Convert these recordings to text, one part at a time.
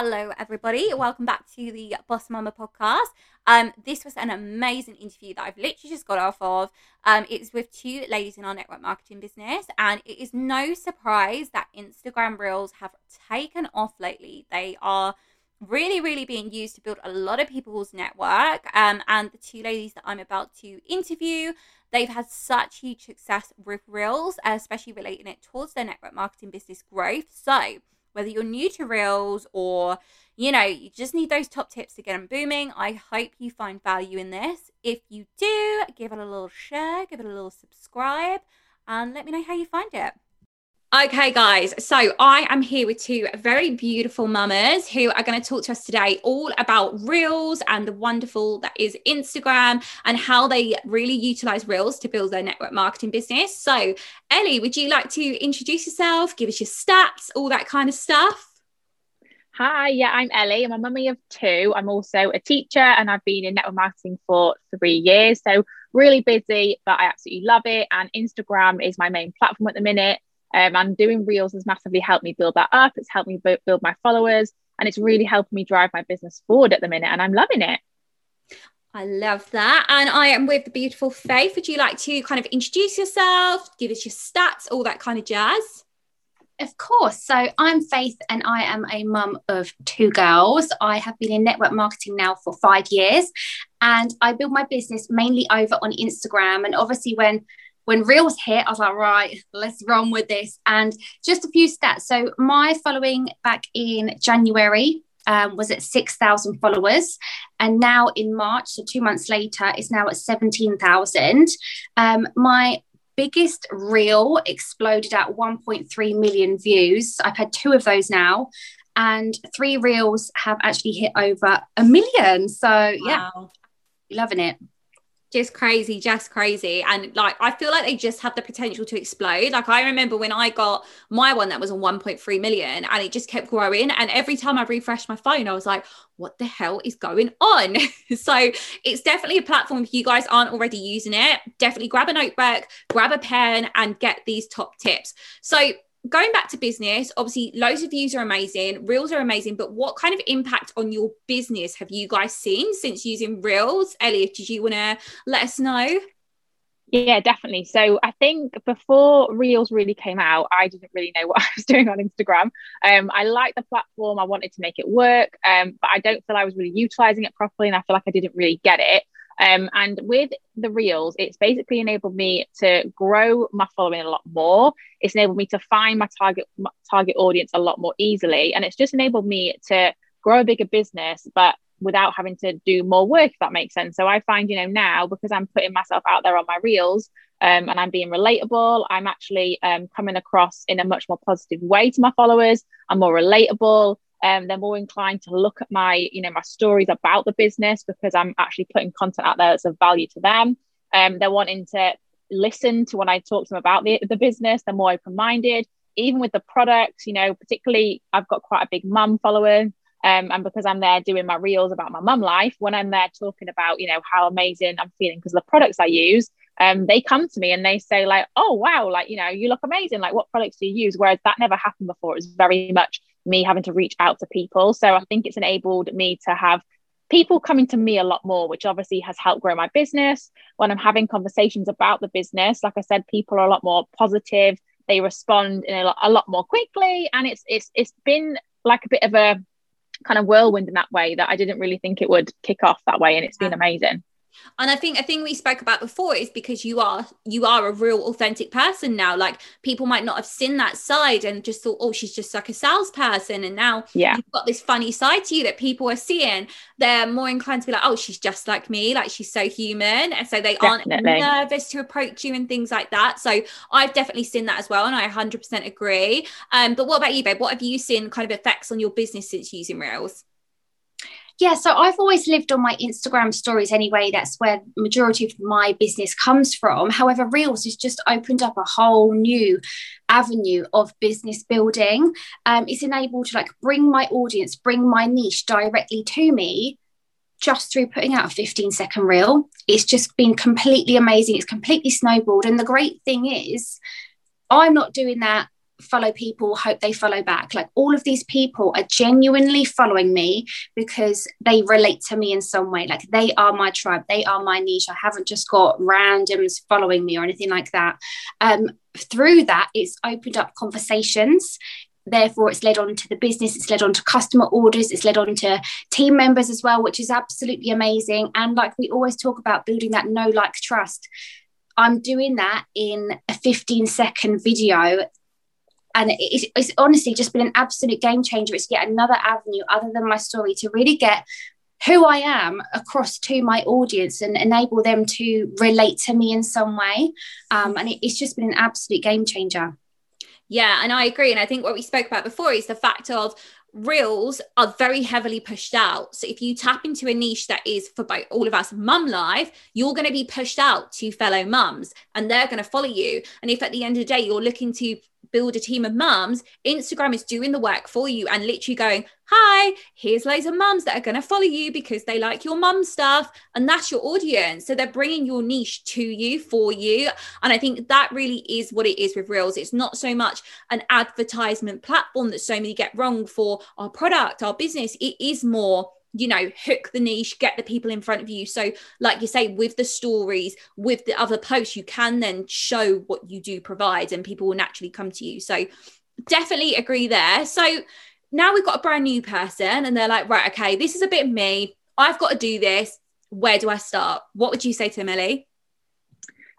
Hello, everybody. Welcome back to the Boss Mama podcast. Um, this was an amazing interview that I've literally just got off of. Um, it's with two ladies in our network marketing business, and it is no surprise that Instagram Reels have taken off lately. They are really, really being used to build a lot of people's network. Um, and the two ladies that I'm about to interview, they've had such huge success with Reels, especially relating it towards their network marketing business growth. So, whether you're new to Reels or you know, you just need those top tips to get them booming. I hope you find value in this. If you do, give it a little share, give it a little subscribe, and let me know how you find it. Okay, guys, so I am here with two very beautiful mamas who are going to talk to us today all about Reels and the wonderful that is Instagram and how they really utilize Reels to build their network marketing business. So, Ellie, would you like to introduce yourself, give us your stats, all that kind of stuff? Hi, yeah, I'm Ellie. I'm a mummy of two. I'm also a teacher and I've been in network marketing for three years. So, really busy, but I absolutely love it. And Instagram is my main platform at the minute. Um, and doing reels has massively helped me build that up. It's helped me b- build my followers, and it's really helped me drive my business forward at the minute. And I'm loving it. I love that. And I am with the beautiful Faith. Would you like to kind of introduce yourself, give us your stats, all that kind of jazz? Of course. So I'm Faith and I am a mum of two girls. I have been in network marketing now for five years and I build my business mainly over on Instagram. And obviously, when when Reels hit, I was like, right, let's run with this. And just a few stats. So my following back in January um, was at 6,000 followers. And now in March, so two months later, it's now at 17,000. Um, my biggest reel exploded at 1.3 million views. I've had two of those now. And three reels have actually hit over a million. So, wow. yeah, loving it just crazy just crazy. And like i feel like they just have the potential to explode. Like i remember when i got my one that was on 1.3 million and it just kept growing. And every time i refreshed my phone i was like what the hell is going on? So it's definitely a platform if you guys aren't already using it. Definitely grab a notebook grab a pen and get these top tips. So going back to business, obviously, loads of views are amazing, reels are amazing, but what kind of impact on your business have you guys seen since using reels? Ellie, did you want to let us know? Yeah, definitely. So I think before Reels really came out, I didn't really know what I was doing on Instagram. Um, I liked the platform, I wanted to make it work, um, but I don't feel I was really utilizing it properly, and I feel like I didn't really get it. Um, and with the reels, it's basically enabled me to grow my following a lot more. It's enabled me to find my target my target audience a lot more easily, and it's just enabled me to grow a bigger business, but without having to do more work. If that makes sense. So I find, you know, now because I'm putting myself out there on my reels. Um, and I'm being relatable. I'm actually um, coming across in a much more positive way to my followers. I'm more relatable um, they're more inclined to look at my you know my stories about the business because i'm actually putting content out there that's of value to them um, they're wanting to listen to when i talk to them about the, the business they're more open-minded even with the products you know particularly i've got quite a big mum following um, and because I'm there doing my reels about my mum life, when I'm there talking about, you know, how amazing I'm feeling because of the products I use, um, they come to me and they say like, oh wow, like you know, you look amazing. Like, what products do you use? Whereas that never happened before. It was very much me having to reach out to people. So I think it's enabled me to have people coming to me a lot more, which obviously has helped grow my business. When I'm having conversations about the business, like I said, people are a lot more positive. They respond in a lot, a lot more quickly, and it's it's it's been like a bit of a kind of whirlwind in that way that I didn't really think it would kick off that way, and it's been amazing and i think a thing we spoke about before is because you are you are a real authentic person now. Like people might not have seen that side and just thought oh she's just like a salesperson. And now yeah. you've got this funny side to you that people are seeing. They're more inclined to be like oh she's just like me. Like she's so human. And so they definitely. aren't nervous to approach you and things like that. So i've definitely seen that as well and i 100% agree. Um but what about you babe? What have you seen kind of effects on your business since using reels yeah, so I've always lived on my Instagram stories anyway. That's where majority of my business comes from. However, Reels has just opened up a whole new avenue of business building. Um, it's enabled to like bring my audience, bring my niche directly to me just through putting out a 15 second reel. It's just been completely amazing. It's completely snowballed. And the great thing is, I'm not doing that follow people hope they follow back. Like all of these people are genuinely following me because they relate to me in some way. Like they are my tribe. They are my niche. I haven't just got randoms following me or anything like that. Um, through that it's opened up conversations. Therefore it's led on to the business. It's led on to customer orders. It's led on to team members as well which is absolutely amazing. And like we always talk about building that no like trust. I'm doing that in a 15 second video and it's, it's honestly just been an absolute game changer it's yet another avenue other than my story to really get who I am across to my audience and enable them to relate to me in some way. Um, and it, it's just been an absolute game changer. Yeah, and I agree. And I think what we spoke about before is the fact of reels are very heavily pushed out. So if you tap into a niche that is for both all of us mum life, you're going to be pushed out to fellow mums and they're going to follow you. And if at the end of the day you're looking to build a team of mums, Instagram is doing the work for you and literally going, Hi, here's loads of mums that are going to follow you because they like your mum stuff. And that's your audience. So they're bringing your niche to you for you. And I think that really is what it is with Reels. It's not so much an advertisement platform that so many get wrong for our product, our business. It is more you know hook the niche get the people in front of you. So like you say with the stories with the other posts you can then show what you do provide and people will naturally come to you. So definitely agree there. So now we've got a brand new person and they're like right okay this is a bit me. I've got to do this. Where do i start? What would you say to millie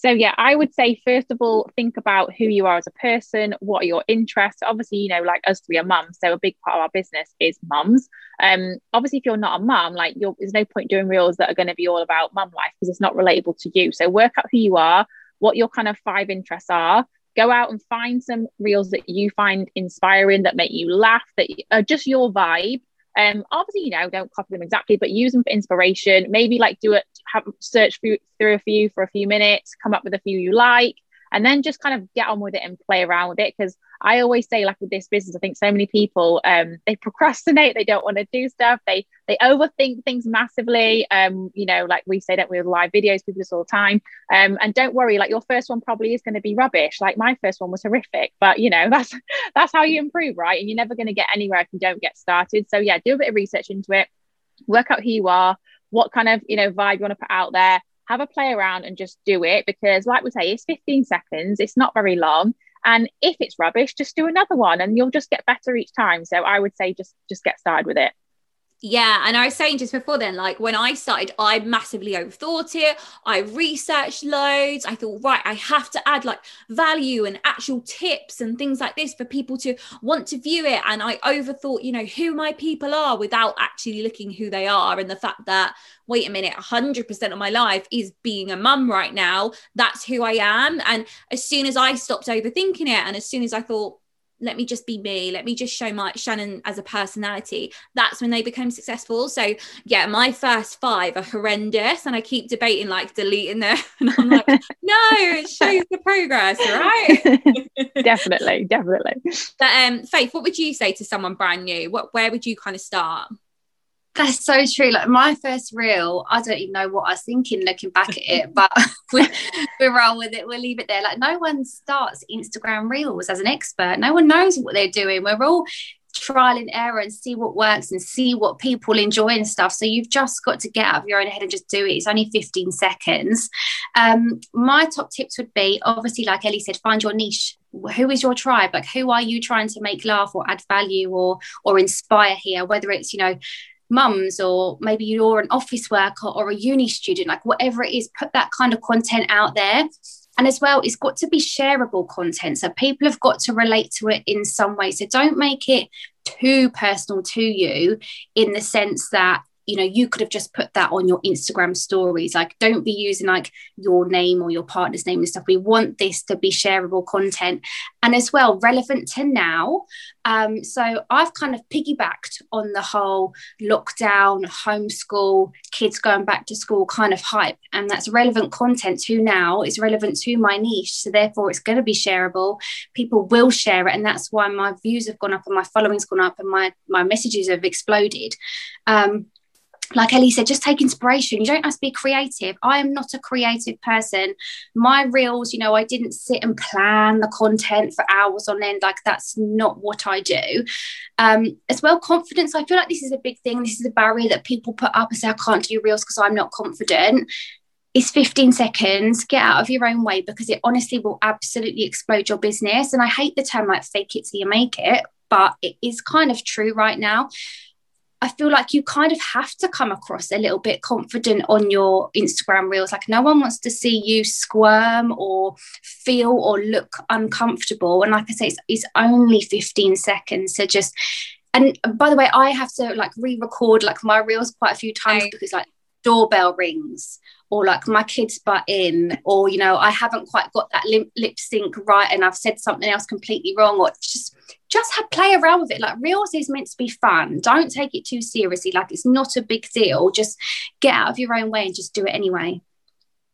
so yeah, I would say first of all, think about who you are as a person. What are your interests? Obviously, you know, like us three are mums, so a big part of our business is mums. Um, obviously, if you're not a mum, like there's no point doing reels that are going to be all about mum life because it's not relatable to you. So work out who you are, what your kind of five interests are. Go out and find some reels that you find inspiring, that make you laugh, that are just your vibe um, obviously, you know, don't copy them exactly, but use them for inspiration. Maybe like do it, have search through, through a few for a few minutes, come up with a few you like, and then just kind of get on with it and play around with it. Because I always say, like with this business, I think so many people um, they procrastinate, they don't want to do stuff, they they overthink things massively. Um, you know, like we say that with live videos, people do this all the time. Um, and don't worry, like your first one probably is going to be rubbish. Like my first one was horrific, but you know that's that's how you improve, right? And you're never going to get anywhere if you don't get started. So yeah, do a bit of research into it, work out who you are, what kind of you know vibe you want to put out there have a play around and just do it because like we say it's 15 seconds it's not very long and if it's rubbish just do another one and you'll just get better each time. So i would say just just get started with it yeah, and I was saying just before then, like when I started, I massively overthought it. I researched loads. I thought, right, I have to add like value and actual tips and things like this for people to want to view it. And I overthought, you know, who my people are without actually looking who they are. And the fact that, wait a minute, 100% of my life is being a mum right now. That's who I am. And as soon as I stopped overthinking it, and as soon as I thought, let me just be me let me just show my shannon as a personality that's when they become successful. So yeah my first five are horrendous and i keep debating like deleting them and i'm like no it shows the progress right? Definitely definitely. But um faith what would you say to someone brand new? What where would you kind of start that's so true. Like my first reel, I don't even know what I was thinking looking back at it, but we, we'll roll with it. We'll leave it there. Like no one starts Instagram reels as an expert. No one knows what they're doing. We're all trial and error and see what works and see what people enjoy and stuff. So you've just got to get out of your own head and just do it. It's only 15 seconds. Um, my top tips would be obviously, like Ellie said, find your niche. Who is your tribe? Like who are you trying to make laugh or add value or or inspire here? Whether it's, you know, mums or maybe you're an office worker or a uni student like whatever it is put that kind of content out there. And as well it's got to be shareable content. So people have got to relate to it in some way. So don't make it too personal to you in the sense that you know you could have just put that on your instagram stories like don't be using like your name or your partner's name and stuff. We want this to be shareable content and as well relevant to now. Um, so i've kind of piggybacked on the whole lockdown homeschool kids going back to school kind of hype and that's relevant content to now. It's relevant to my niche so therefore it's going to be shareable. People will share it and that's why my views have gone up and my following's gone up and my my messages have exploded. Um, like Ellie said, just take inspiration. You don't have to be creative. I am not a creative person. My reels, you know, I didn't sit and plan the content for hours on end. Like that's not what I do. Um, as well, confidence. I feel like this is a big thing. This is a barrier that people put up and say, I can't do reels because I'm not confident. It's 15 seconds. Get out of your own way because it honestly will absolutely explode your business. And I hate the term like fake it till you make it, but it is kind of true right now I feel like you kind of have to come across a little bit confident on your Instagram reels. Like no one wants to see you squirm or feel or look uncomfortable. And like I say, it's, it's only 15 seconds. So just, and by the way, I have to like re-record like my reels quite a few times right. because like doorbell rings or like my kids butt in or you know i haven't quite got that lip, lip sync right and i've said something else completely wrong or just just have play around with it. Like reels is meant to be fun. Don't take it too seriously. Like it's not a big deal. Just get out of your own way and just do it anyway.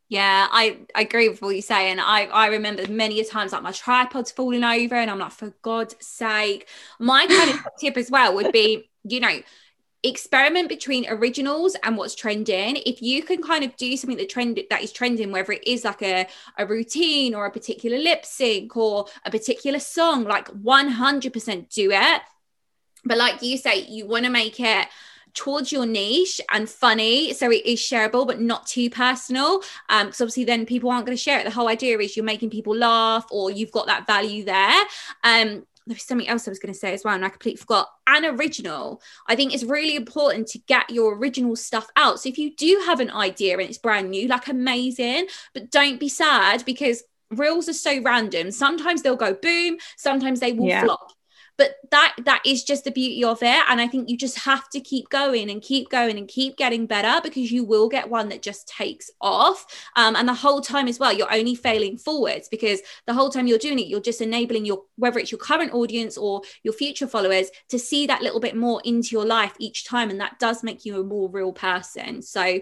Yeah, I, I agree with what you say. And I, I remember many a times like my tripod's falling over and I'm like, for God's sake. My kind of tip as well would be, you know, experiment between originals and what's trending. If you can kind of do something that trend that is trending whether it is like a, a routine or a particular lip sync or a particular song like 100% do it. But like you say you want to make it towards your niche and funny so it is shareable but not too personal. Um because obviously then people aren't going to share it. The whole idea is you're making people laugh or you've got that value there. Um there was something else I was going to say as well, and I completely forgot. An original. I think it's really important to get your original stuff out. So if you do have an idea and it's brand new, like amazing, but don't be sad because reels are so random. Sometimes they'll go boom, sometimes they will yeah. flop but that that is just the beauty of it. And i think you just have to keep going and keep going and keep getting better because you will get one that just takes off. Um, and the whole time as well you're only failing forwards because the whole time you're doing it you're just enabling your whether it's your current audience or your future followers to see that little bit more into your life each time. And that does make you a more real person. So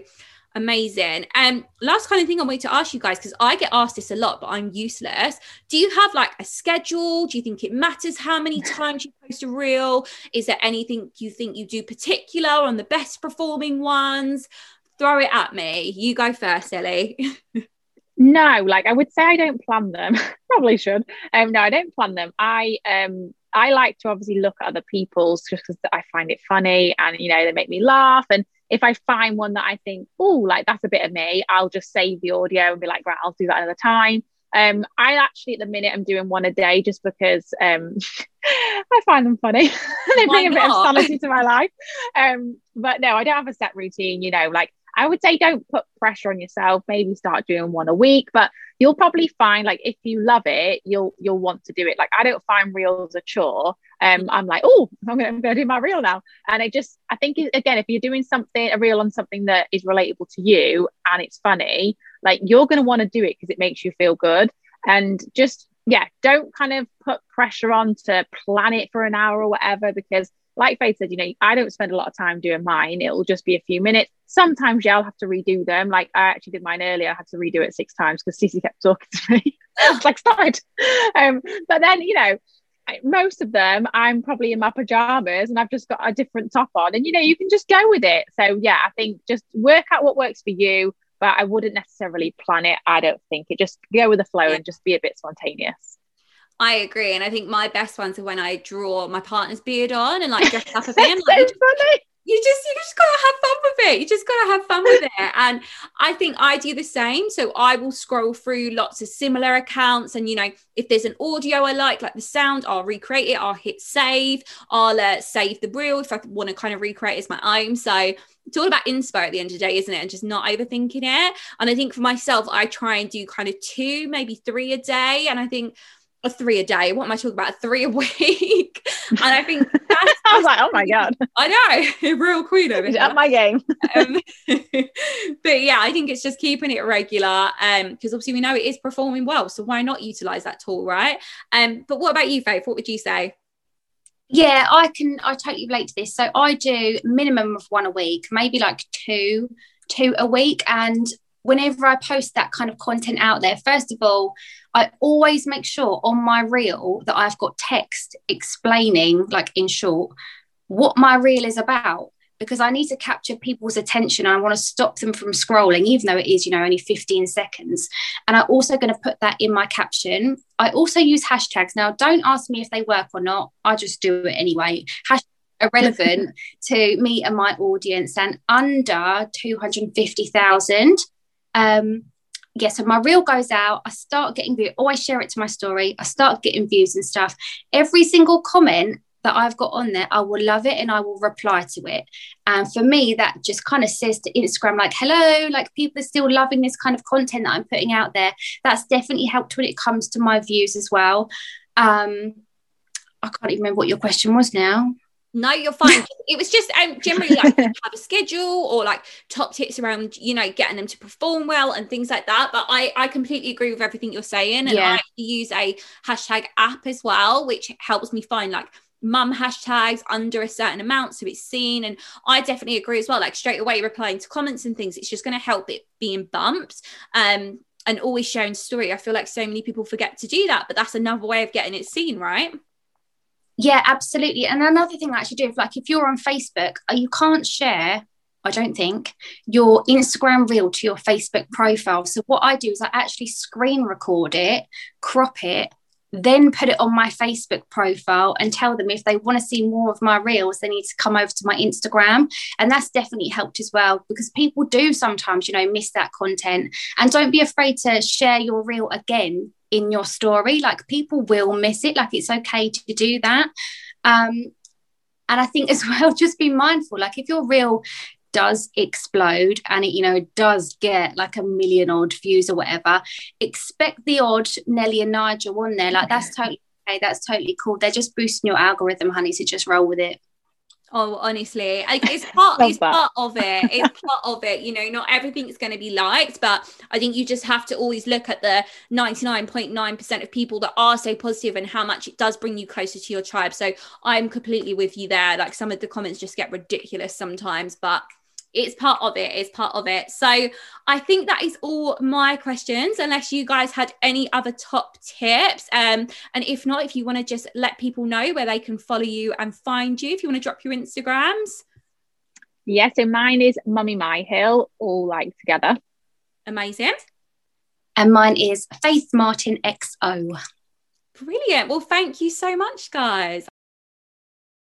Amazing. And um, last kind of thing I wanted to ask you guys, because I get asked this a lot, but I'm useless. Do you have like a schedule? Do you think it matters how many times you post a reel? Is there anything you think you do particular on the best performing ones? Throw it at me. You go first, Ellie. no, like I would say I don't plan them. Probably should. Um, no, I don't plan them. I um I like to obviously look at other people's just because I find it funny and you know they make me laugh and if I find one that I think, oh, like that's a bit of me, I'll just save the audio and be like, right, I'll do that another time. Um, I actually at the minute I'm doing one a day just because um, I find them funny. they bring a bit of sanity to my life. Um, but no, I don't have a set routine. You know, like I would say don't put pressure on yourself. Maybe start doing one a week, but you'll probably find like if you love it, you'll you'll want to do it. Like I don't find reels a chore. Um, I'm like, oh, I'm gonna, I'm gonna do my reel now. And I just I think again, if you're doing something a reel on something that is relatable to you and it's funny, like you're gonna want to do it because it makes you feel good. And just yeah, don't kind of put pressure on to plan it for an hour or whatever because like Faith said, you know, I don't spend a lot of time doing mine. It'll just be a few minutes. Sometimes, yeah, I'll have to redo them. Like I actually did mine earlier. I had to redo it six times because Cece kept talking to me. I was like, stop Um, but then, you know, most of them, I'm probably in my pajamas and I've just got a different top on. And, you know, you can just go with it. So, yeah, I think just work out what works for you. But I wouldn't necessarily plan it. I don't think it. Just go with the flow and just be a bit spontaneous. I agree, and I think my best ones are when I draw my partner's beard on and like dress up a bit. like, so funny. You just you just gotta have fun with it. You just gotta have fun with it. And I think I do the same. So I will scroll through lots of similar accounts, and you know, if there's an audio I like, like the sound, I'll recreate it. I'll hit save. I'll uh, save the reel if I want to kind of recreate it as my own. So it's all about inspo at the end of the day, isn't it? And just not overthinking it. And I think for myself, I try and do kind of two, maybe three a day. And I think a three a day. What am I talking about? Three a week. And I think that's I was like, oh my God. I know, real queen over here. At my game. um, but yeah, I think it's just keeping it regular. Um, because obviously we know it is performing well. So why not utilize that tool, right? Um, but what about you, Faith? What would you say? Yeah, I can I totally relate to this. So I do minimum of one a week, maybe like two, two a week. And whenever I post that kind of content out there, first of all, I always make sure on my reel that I've got text explaining, like in short, what my reel is about. because I need to capture people's attention. I want to stop them from scrolling, even though it is, you know, only 15 seconds. And I'm also going to put that in my caption. I also use hashtags. Now, don't ask me if they work or not. I just do it anyway. Hashtags are relevant to me and my audience and under 250,000. Um, yeah, so my reel goes out. I start getting views. Oh, I share it to my story. I start getting views and stuff. Every single comment that I've got on there, I will love it and I will reply to it. And for me, that just kind of says to Instagram, like, hello, like people are still loving this kind of content that I'm putting out there. That's definitely helped when it comes to my views as well. Um, I can't even remember what your question was now. No, you're fine. it was just um, generally like have a schedule or like top tips around, you know, getting them to perform well and things like that. But I, I completely agree with everything you're saying. And yeah. I use a hashtag app as well, which helps me find like mum hashtags under a certain amount so it's seen and i definitely agree as well like straight away replying to comments and things it's just going to help it being bumped um and always sharing story i feel like so many people forget to do that but that's another way of getting it seen right yeah absolutely and another thing i actually do is like if you're on facebook uh, you can't share I don't think, your Instagram reel to your Facebook profile. So, what I do is I actually screen record it, crop it, then put it on my Facebook profile and tell them if they want to see more of my reels, they need to come over to my Instagram. And that's definitely helped as well because people do sometimes, you know, miss that content. And don't be afraid to share your reel again in your story. Like people will miss it. Like it's okay to do that. Um, and I think as well, just be mindful. Like if your reel does explode and it you know does get like a million odd views or whatever expect the odd nelly and nigel on there like that's totally okay that's totally cool they're just boosting your algorithm honey so just roll with it Oh, honestly, it's part it's part of it. It's part of it. You know, not everything's going to be liked, but I think you just have to always look at the 99.9% of people that are so positive and how much it does bring you closer to your tribe. So I'm completely with you there. Like some of the comments just get ridiculous sometimes, but it's part of it it's part of it. So i think that is all my questions unless you guys had any other top tips. Um and if not if you want to just let people know where they can follow you and find you if you want to drop your instagrams. Yeah so mine is mummy my hill all like together. Amazing. And mine is faith martin xo brilliant. Well thank you so much guys